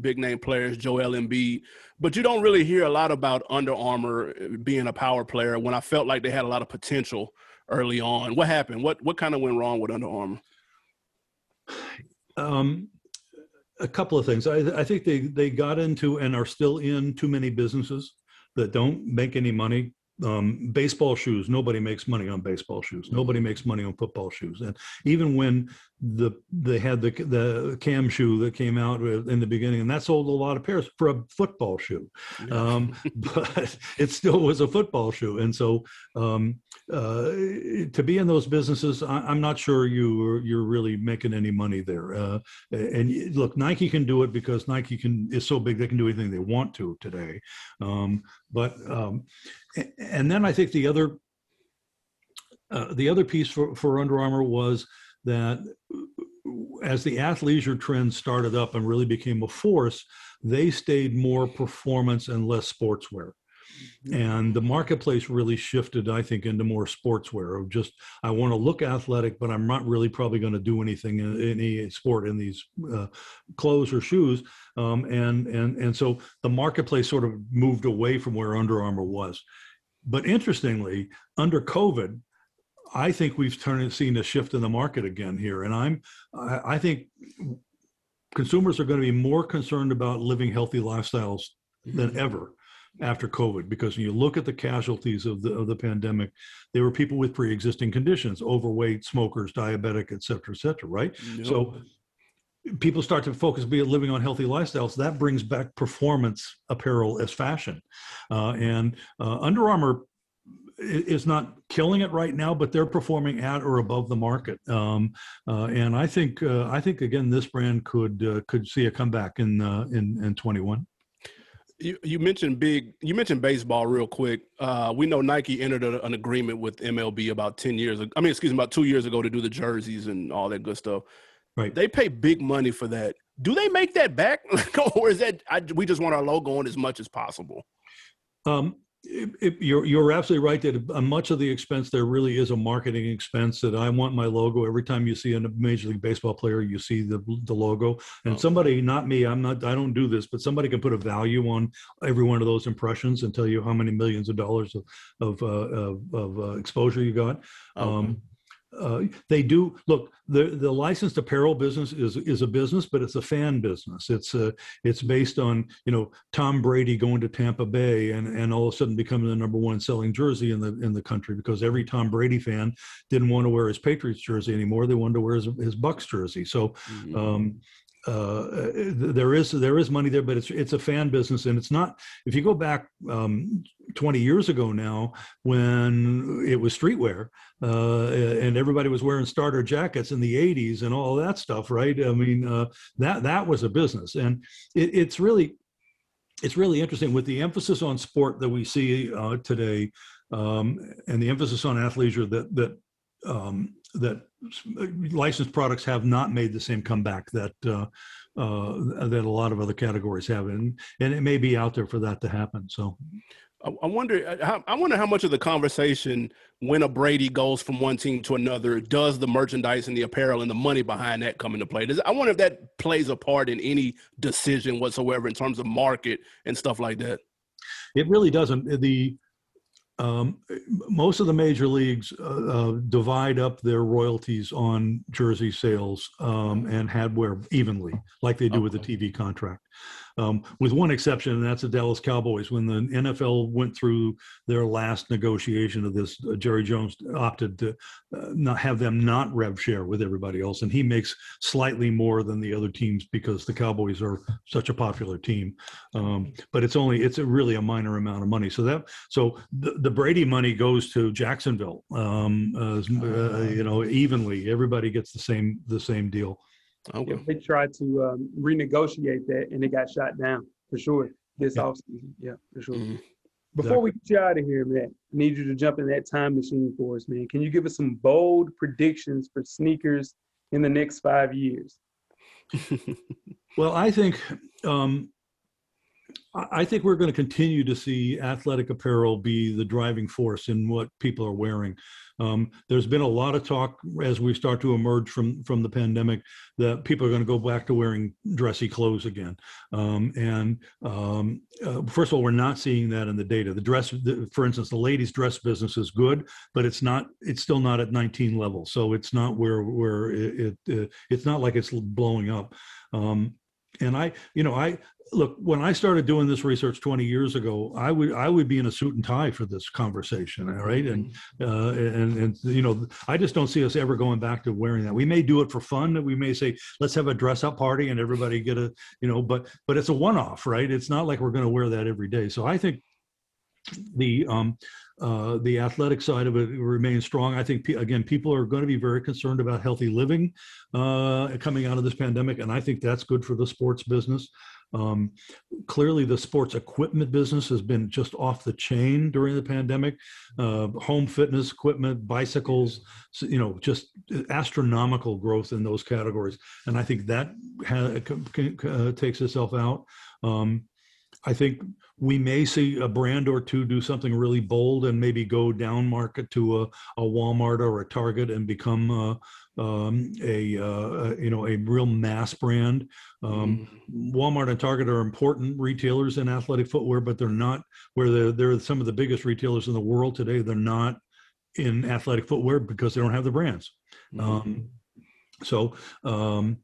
big name players, Joel Embiid, but you don't really hear a lot about Under Armour being a power player when I felt like they had a lot of potential early on. What happened? What, what kind of went wrong with Under Armour? Um, a couple of things. I, I think they they got into and are still in too many businesses that don't make any money. Um, baseball shoes, nobody makes money on baseball shoes. Nobody makes money on football shoes. And even when the they had the the cam shoe that came out in the beginning, and that sold a lot of pairs for a football shoe. Um, *laughs* but it still was a football shoe. And so um, uh, to be in those businesses, I, I'm not sure you you're really making any money there. Uh, and look, Nike can do it because Nike can is so big they can do anything they want to today. Um, but um, and then I think the other uh, the other piece for for Under Armour was that as the athleisure trend started up and really became a force, they stayed more performance and less sportswear. And the marketplace really shifted, I think, into more sportswear of just, I want to look athletic, but I'm not really probably going to do anything in any sport in these uh, clothes or shoes. Um, and, and, and so the marketplace sort of moved away from where Under Armour was. But interestingly, under COVID, I think we've turned seen a shift in the market again here, and I'm I, think consumers are going to be more concerned about living healthy lifestyles than mm-hmm. ever after COVID because when you look at the casualties of the of the pandemic, they were people with pre-existing conditions, overweight, smokers, diabetic, et cetera, et cetera, right? Yep. So people start to focus be living on healthy lifestyles that brings back performance apparel as fashion uh, and uh, under armour is not killing it right now but they're performing at or above the market um, uh, and i think uh, i think again this brand could uh, could see a comeback in uh, in in 21 You, you mentioned big. You mentioned baseball real quick. Uh, we know Nike entered a, an agreement with MLB about ten years. I mean, excuse me, about two years ago to do the jerseys and all that good stuff. Right. They pay big money for that. Do they make that back, *laughs* or is that I, we just want our logo on as much as possible? Um, it, it- you're you're absolutely right that much of the expense there really is a marketing expense. That I want my logo every time you see a Major League Baseball player, you see the the logo. And Oh. somebody, not me, I'm not, I don't do this, but somebody can put a value on every one of those impressions and tell you how many millions of dollars of of, uh, of, of uh, exposure you got. Um, uh, they do look the the licensed apparel business is is a business, but it's a fan business. It's a it's based on you know Tom Brady going to Tampa Bay and and all of a sudden becoming the number one selling jersey in the in the country because every Tom Brady fan didn't want to wear his Patriots jersey anymore. They wanted to wear his, his Bucs jersey. So Mhm. um, uh, there is there is money there, but it's it's a fan business, and it's not. If you go back um, 20 years ago now, when it was streetwear, uh, and everybody was wearing starter jackets in the 80s and all that stuff, right? I mean, uh, that that was a business, and it, it's really it's really interesting with the emphasis on sport that we see uh, today, um, and the emphasis on athleisure that that um, that licensed products have not made the same comeback that uh, uh, that a lot of other categories have, and and it may be out there for that to happen. So I, wonder. uh, How, I wonder how much of the conversation when a Brady goes from one team to another does the merchandise and the apparel and the money behind that come into play. Does, I wonder if that plays a part in any decision whatsoever in terms of market and stuff like that. it really doesn't. The um, most of the major leagues uh, uh, divide up their royalties on jersey sales um, and hardware evenly, like they do with the TV contract. Um, with one exception, and that's the Dallas Cowboys. When the NFL went through their last negotiation of this, uh, Jerry Jones opted to uh, not have them not rev share with everybody else, and he makes slightly more than the other teams because the Cowboys are such a popular team. Um, but it's only it's a really a minor amount of money. So that so the, the Brady money goes to Jacksonville. Um, uh, you know, evenly. Everybody gets the same the same deal. Okay. Yeah, they tried to um, renegotiate that and it got shot down for sure this Yeah. offseason. Yeah, for sure. Mhm. Before we get you out of here, man, I need you to jump in that time machine for us, man. Can you give us some bold predictions for sneakers in the next five years? *laughs* Well, I think um, I I think we're going to continue to see athletic apparel be the driving force in what people are wearing. Um, there's been a lot of talk as we start to emerge from from the pandemic that people are going to go back to wearing dressy clothes again. Um, and um, uh, first of all, we're not seeing that in the data. The dress, the, for instance, the ladies' dress business is good, but it's not. It's still not at 19 level, so it's not where where it, it uh, it's not like it's blowing up. Um, and I, you know, I look when I started doing this research 20 years ago, I would I would be in a suit and tie for this conversation, all right? And uh, and and you know, I just don't see us ever going back to wearing that. We may do it for fun. We may say let's have a dress up party and everybody get a you know, but but it's a one off, right? It's not like we're going to wear that every day. So I think the um, uh, the athletic side of it remains strong. I think again, people are going to be very concerned about healthy living uh, coming out of this pandemic, and I think that's good for the sports business. Um, clearly, the sports equipment business has been just off the chain during the pandemic. Uh, home fitness equipment, bicycles, you know, just astronomical growth in those categories, and I think that ha- uh, takes itself out. Um, I think we may see a brand or two do something really bold and maybe go down market to a, a Walmart or a Target and become uh, um, a uh, you know a real mass brand. Um, mm. Walmart and Target are important retailers in athletic footwear, but they're not where they're, they're some of the biggest retailers in the world today. They're not in athletic footwear because they don't have the brands. Mm. Um, so um,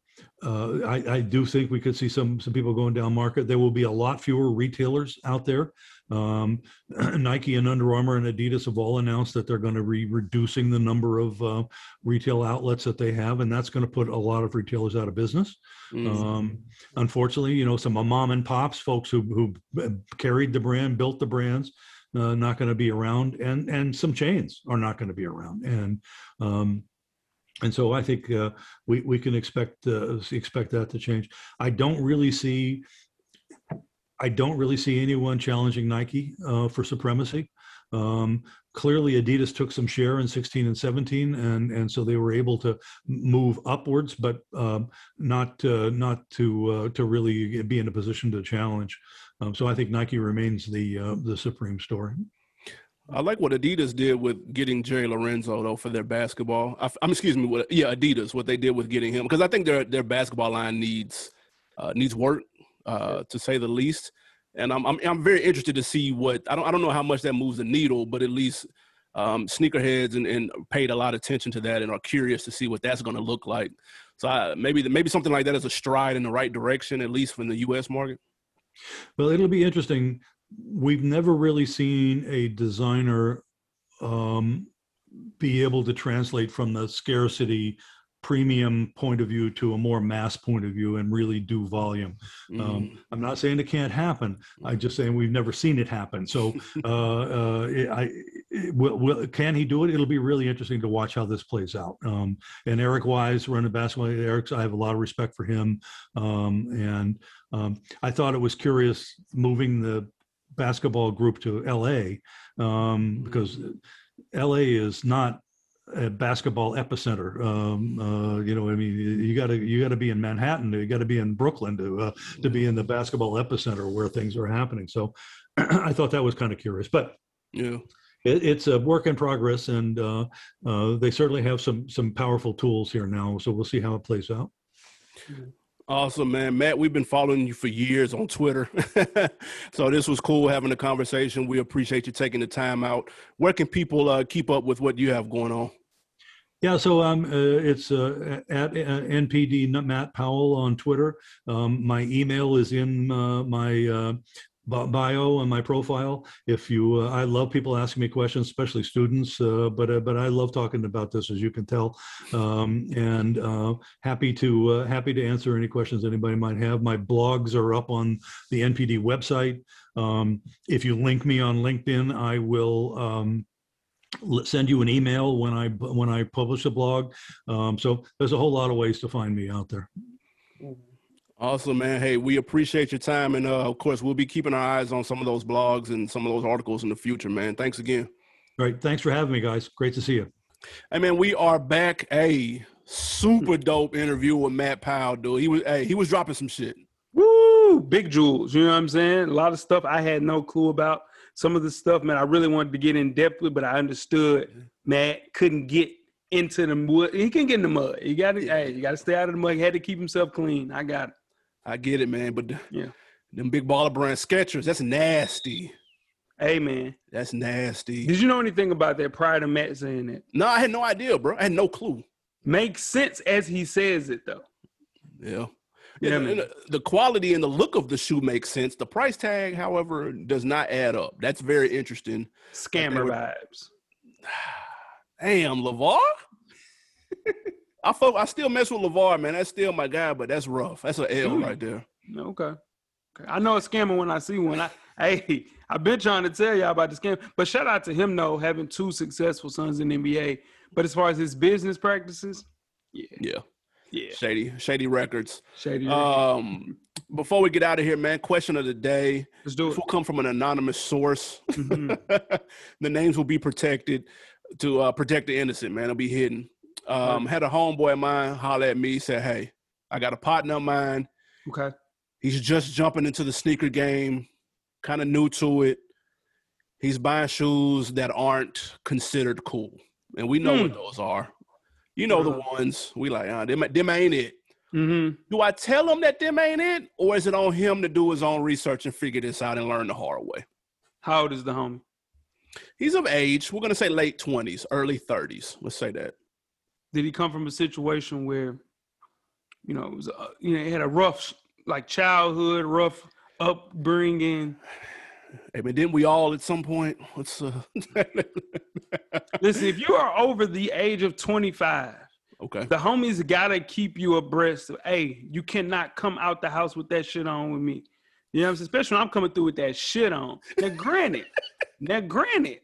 uh, I, I, do think we could see some some people going down market. There will be a lot fewer retailers out there. Um, *clears throat* Nike and Under Armour and Adidas have all announced that they're going to be reducing the number of uh, retail outlets that they have, and that's going to put a lot of retailers out of business. Mm. Um, unfortunately, you know, some mom and pops, folks who who carried the brand, built the brands, uh, not going to be around, and and some chains are not going to be around, and um, and so I think uh, we we can expect uh, expect that to change. I don't really see I don't really see anyone challenging Nike uh, for supremacy. Um, clearly, Adidas took some share in 16 and 17, and and so they were able to move upwards, but um, not uh, not to uh, to really be in a position to challenge. Um, so I think Nike remains the uh, the supreme story. I like what Adidas did with getting Jerry Lorenzo though for their basketball. I, am excuse me, what, yeah, Adidas what they did with getting him because I think their their basketball line needs uh, needs work uh, to say the least. And I'm, I'm I'm very interested to see what I don't I don't know how much that moves the needle, but at least um, sneakerheads and, and paid a lot of attention to that and are curious to see what that's going to look like. So I, maybe maybe something like that is a stride in the right direction, at least from the U.S. market. Well, it'll be interesting we've never really seen a designer um, be able to translate from the scarcity premium point of view to a more mass point of view and really do volume. Um, mm. Um, I'm not saying it can't happen. I'm just saying we've never seen it happen. So, *laughs* uh, uh, it, I, it, will, will, can he do it? It'll be really interesting to watch how this plays out. Um, and Eric Wise running basketball, Eric's, I have a lot of respect for him. Um, and um, I thought it was curious moving the basketball group to LA um, because LA is not a basketball epicenter. Um, uh, you know, I mean, you got to you got to be in Manhattan, you got to be in Brooklyn to uh, to be in the basketball epicenter where things are happening. So, *clears throat* I thought that was kind of curious, but yeah. It, it's a work in progress, and uh, uh, they certainly have some some powerful tools here now. So we'll see how it plays out. Awesome, man. Matt, we've been following you for years on Twitter. *laughs* so this was cool having a conversation. We appreciate you taking the time out. Where can people uh, keep up with what you have going on? Yeah, so um, uh, it's uh, at uh, NPD Matt Powell on Twitter. Um, my email is in uh, my uh, bio and my profile. If you, uh, I love people asking me questions, especially students. Uh, but uh, but I love talking about this, as you can tell, um, and uh, happy to uh, happy to answer any questions anybody might have. My blogs are up on the NPD website. Um, if you link me on LinkedIn, I will. Um, send you an email when I when I publish a blog. Um, so there's a whole lot of ways to find me out there. Awesome, man. Hey, we appreciate your time. And uh, of course, we'll be keeping our eyes on some of those blogs and some of those articles in the future, man. Thanks again. Great. Thanks for having me, guys. Great to see you. Hey, man, we are back. A super dope interview with Matt Powell, dude. He was, hey, he was dropping some shit. Woo! Big jewels. You know what I'm saying? A lot of stuff I had no clue about. Some of the stuff, man, I really wanted to get in depth with, but I understood Matt couldn't get into the mud. He can get in the mud. You got to, hey, you got to stay out of the mud. He had to keep himself clean. I got it. I get it, man. But yeah, them big baller brand Skechers, that's nasty. Hey, man, that's nasty. Did you know anything about that prior to Matt saying it? No, I had no idea, bro. I had no clue. Makes sense as he says it, though. Yeah. Yeah, uh, yeah the quality and the look of the shoe makes sense. The price tag, however, does not add up. That's very interesting. Scammer were... vibes. *sighs* Damn, LaVar? I fo- I still mess with LaVar, man. That's still my guy, but that's rough. That's an L right there. Okay. okay. I know a scammer when I see one. I, Hey, I've been trying to tell y'all about this game, but shout out to him though, having two successful sons in the NBA. But as far as his business practices, yeah, Yeah, yeah, shady, shady records. shady. Um, before we get out of here, man, question of the day. Let's do This it. will come from an anonymous source. Mhm. *laughs* the names will be protected to uh, protect the innocent, man. It'll be hidden. Um, had a homeboy of mine holler at me, said, Hey, I got a partner of mine. Okay. He's just jumping into the sneaker game, kind of new to it. He's buying shoes that aren't considered cool. And we know what Hmm. those are. You know the Uh-huh. ones we like, uh, them, them ain't it. Mm-hmm. Do I tell him that them ain't it? Or is it on him to do his own research and figure this out and learn the hard way? How old is the homie? He's of age. We're gonna say late twenties, early thirties. Let's say that. Did he come from a situation where, you know, it was uh, you know, he had a rough like childhood, rough upbringing? Hey, but didn't we all at some point? Let's uh *laughs* Listen, if you are over the age of 25, okay. the homies gotta keep you abreast of hey, you cannot come out the house with that shit on with me. You know what I'm saying? Especially when I'm coming through with that shit on. Now, granted, now granted,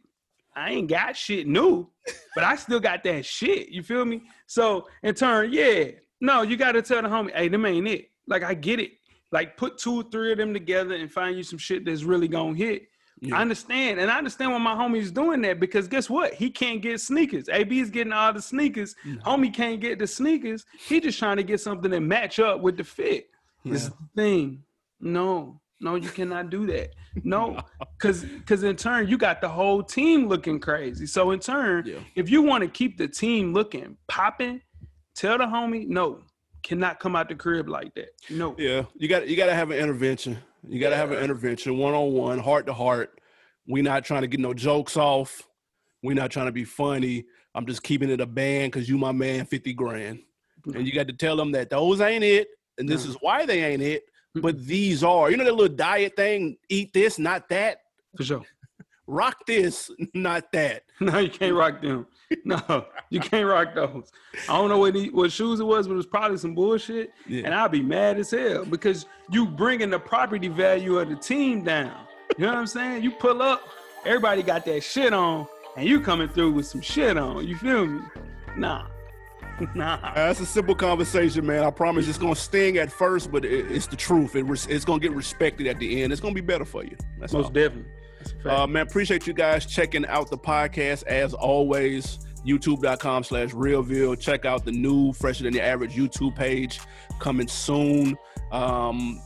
I ain't got shit new, but I still got that shit. You feel me? So in turn, yeah, no, you gotta tell the homie, hey, them ain't it. Like I get it. Like put two, three of them together and find you some shit that's really gonna hit. Yeah. I understand, and I understand why my homie's doing that because guess what? He can't get sneakers. AB's getting all the sneakers. Homie can't get the sneakers. He just trying to get something that match up with the fit. This is the thing. No, no, you cannot do that. *laughs* No, because because in turn you got the whole team looking crazy. So in turn, Yeah. if you want to keep the team looking popping, tell the homie no, cannot come out the crib like that. No. Yeah, you got you got to have an intervention. You got to have an intervention, one on one, heart to heart. We not trying to get no jokes off. We not trying to be funny. I'm just keeping it a band because you my man, fifty grand, and you got to tell them that those ain't it, and this is why they ain't it. But these are. You know that little diet thing. Eat this, not that. For sure. *laughs* Rock this, *laughs* not that. *laughs* No, you can't rock them. No, you can't rock those. I don't know what he, what shoes it was, but it was probably some bullshit. Yeah. And I'll be mad as hell because you bringing the property value of the team down. You know what I'm saying? You pull up, everybody got that shit on, and you coming through with some shit on. You feel me? Nah, nah. That's a simple conversation, man. I promise it's gonna sting at first, but it, it's the truth. It, res- it's gonna get respected at the end. It's gonna be better for you. That's all. Most definitely. That's. Uh, man, appreciate you guys checking out the podcast as always. YouTube.com slash realville. Check out the new Fresher Than the Average YouTube page coming soon. Um,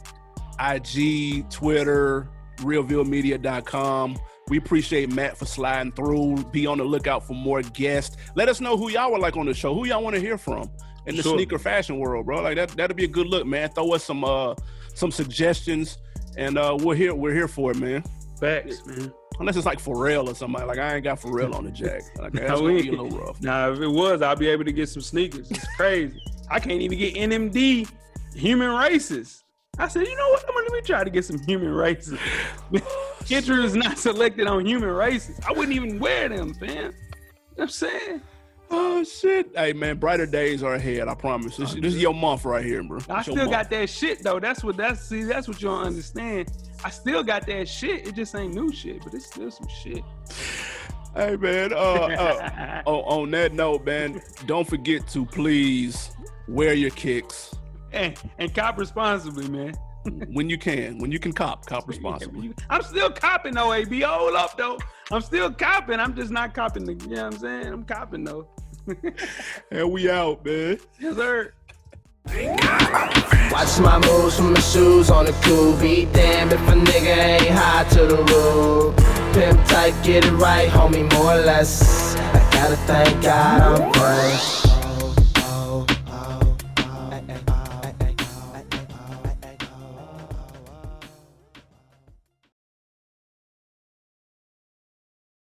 IG, Twitter, realvillemedia.com. We appreciate Matt for sliding through. Be on the lookout for more guests. Let us know who y'all would like on the show, who y'all want to hear from in the Sure. sneaker fashion world, bro. Like that, that'll be a good look, man. Throw us some uh some suggestions and uh we're here, we're here for it, man. Facts, man. Unless it's like Pharrell or somebody. Like I ain't got Pharrell on the jack. Like that's *laughs* No, gonna be a little rough. Now, if it was, I'd be able to get some sneakers. It's crazy. *laughs* I can't even get NMD human races. I said, you know what? I'm gonna let me try to get some human races. *laughs* Kendrick is not selected on human races. I wouldn't even wear them, fam. You know what I'm saying? Oh shit. Hey man, brighter days are ahead. I promise. This, this is your month right here, bro. I It's your still got that shit though. That's what that's see, that's what you don't understand. I still got that shit. It just ain't new shit, but it's still some shit. Hey man. Uh, uh *laughs* on, on that note, man, don't forget to please wear your kicks and, and cop responsibly, man. When you can. When you can cop, cop *laughs* responsibly. I'm still copping though, AB. Hold up though. I'm still copping. I'm just not copping the you know what I'm saying? I'm copping though. *laughs* And we out, man. Yes, sir. Watch my moves from my shoes on the cool. Be damn if a nigga ain't high to the roof. Pimp tight, get it right, homie, more or less. I gotta thank God I'm fresh.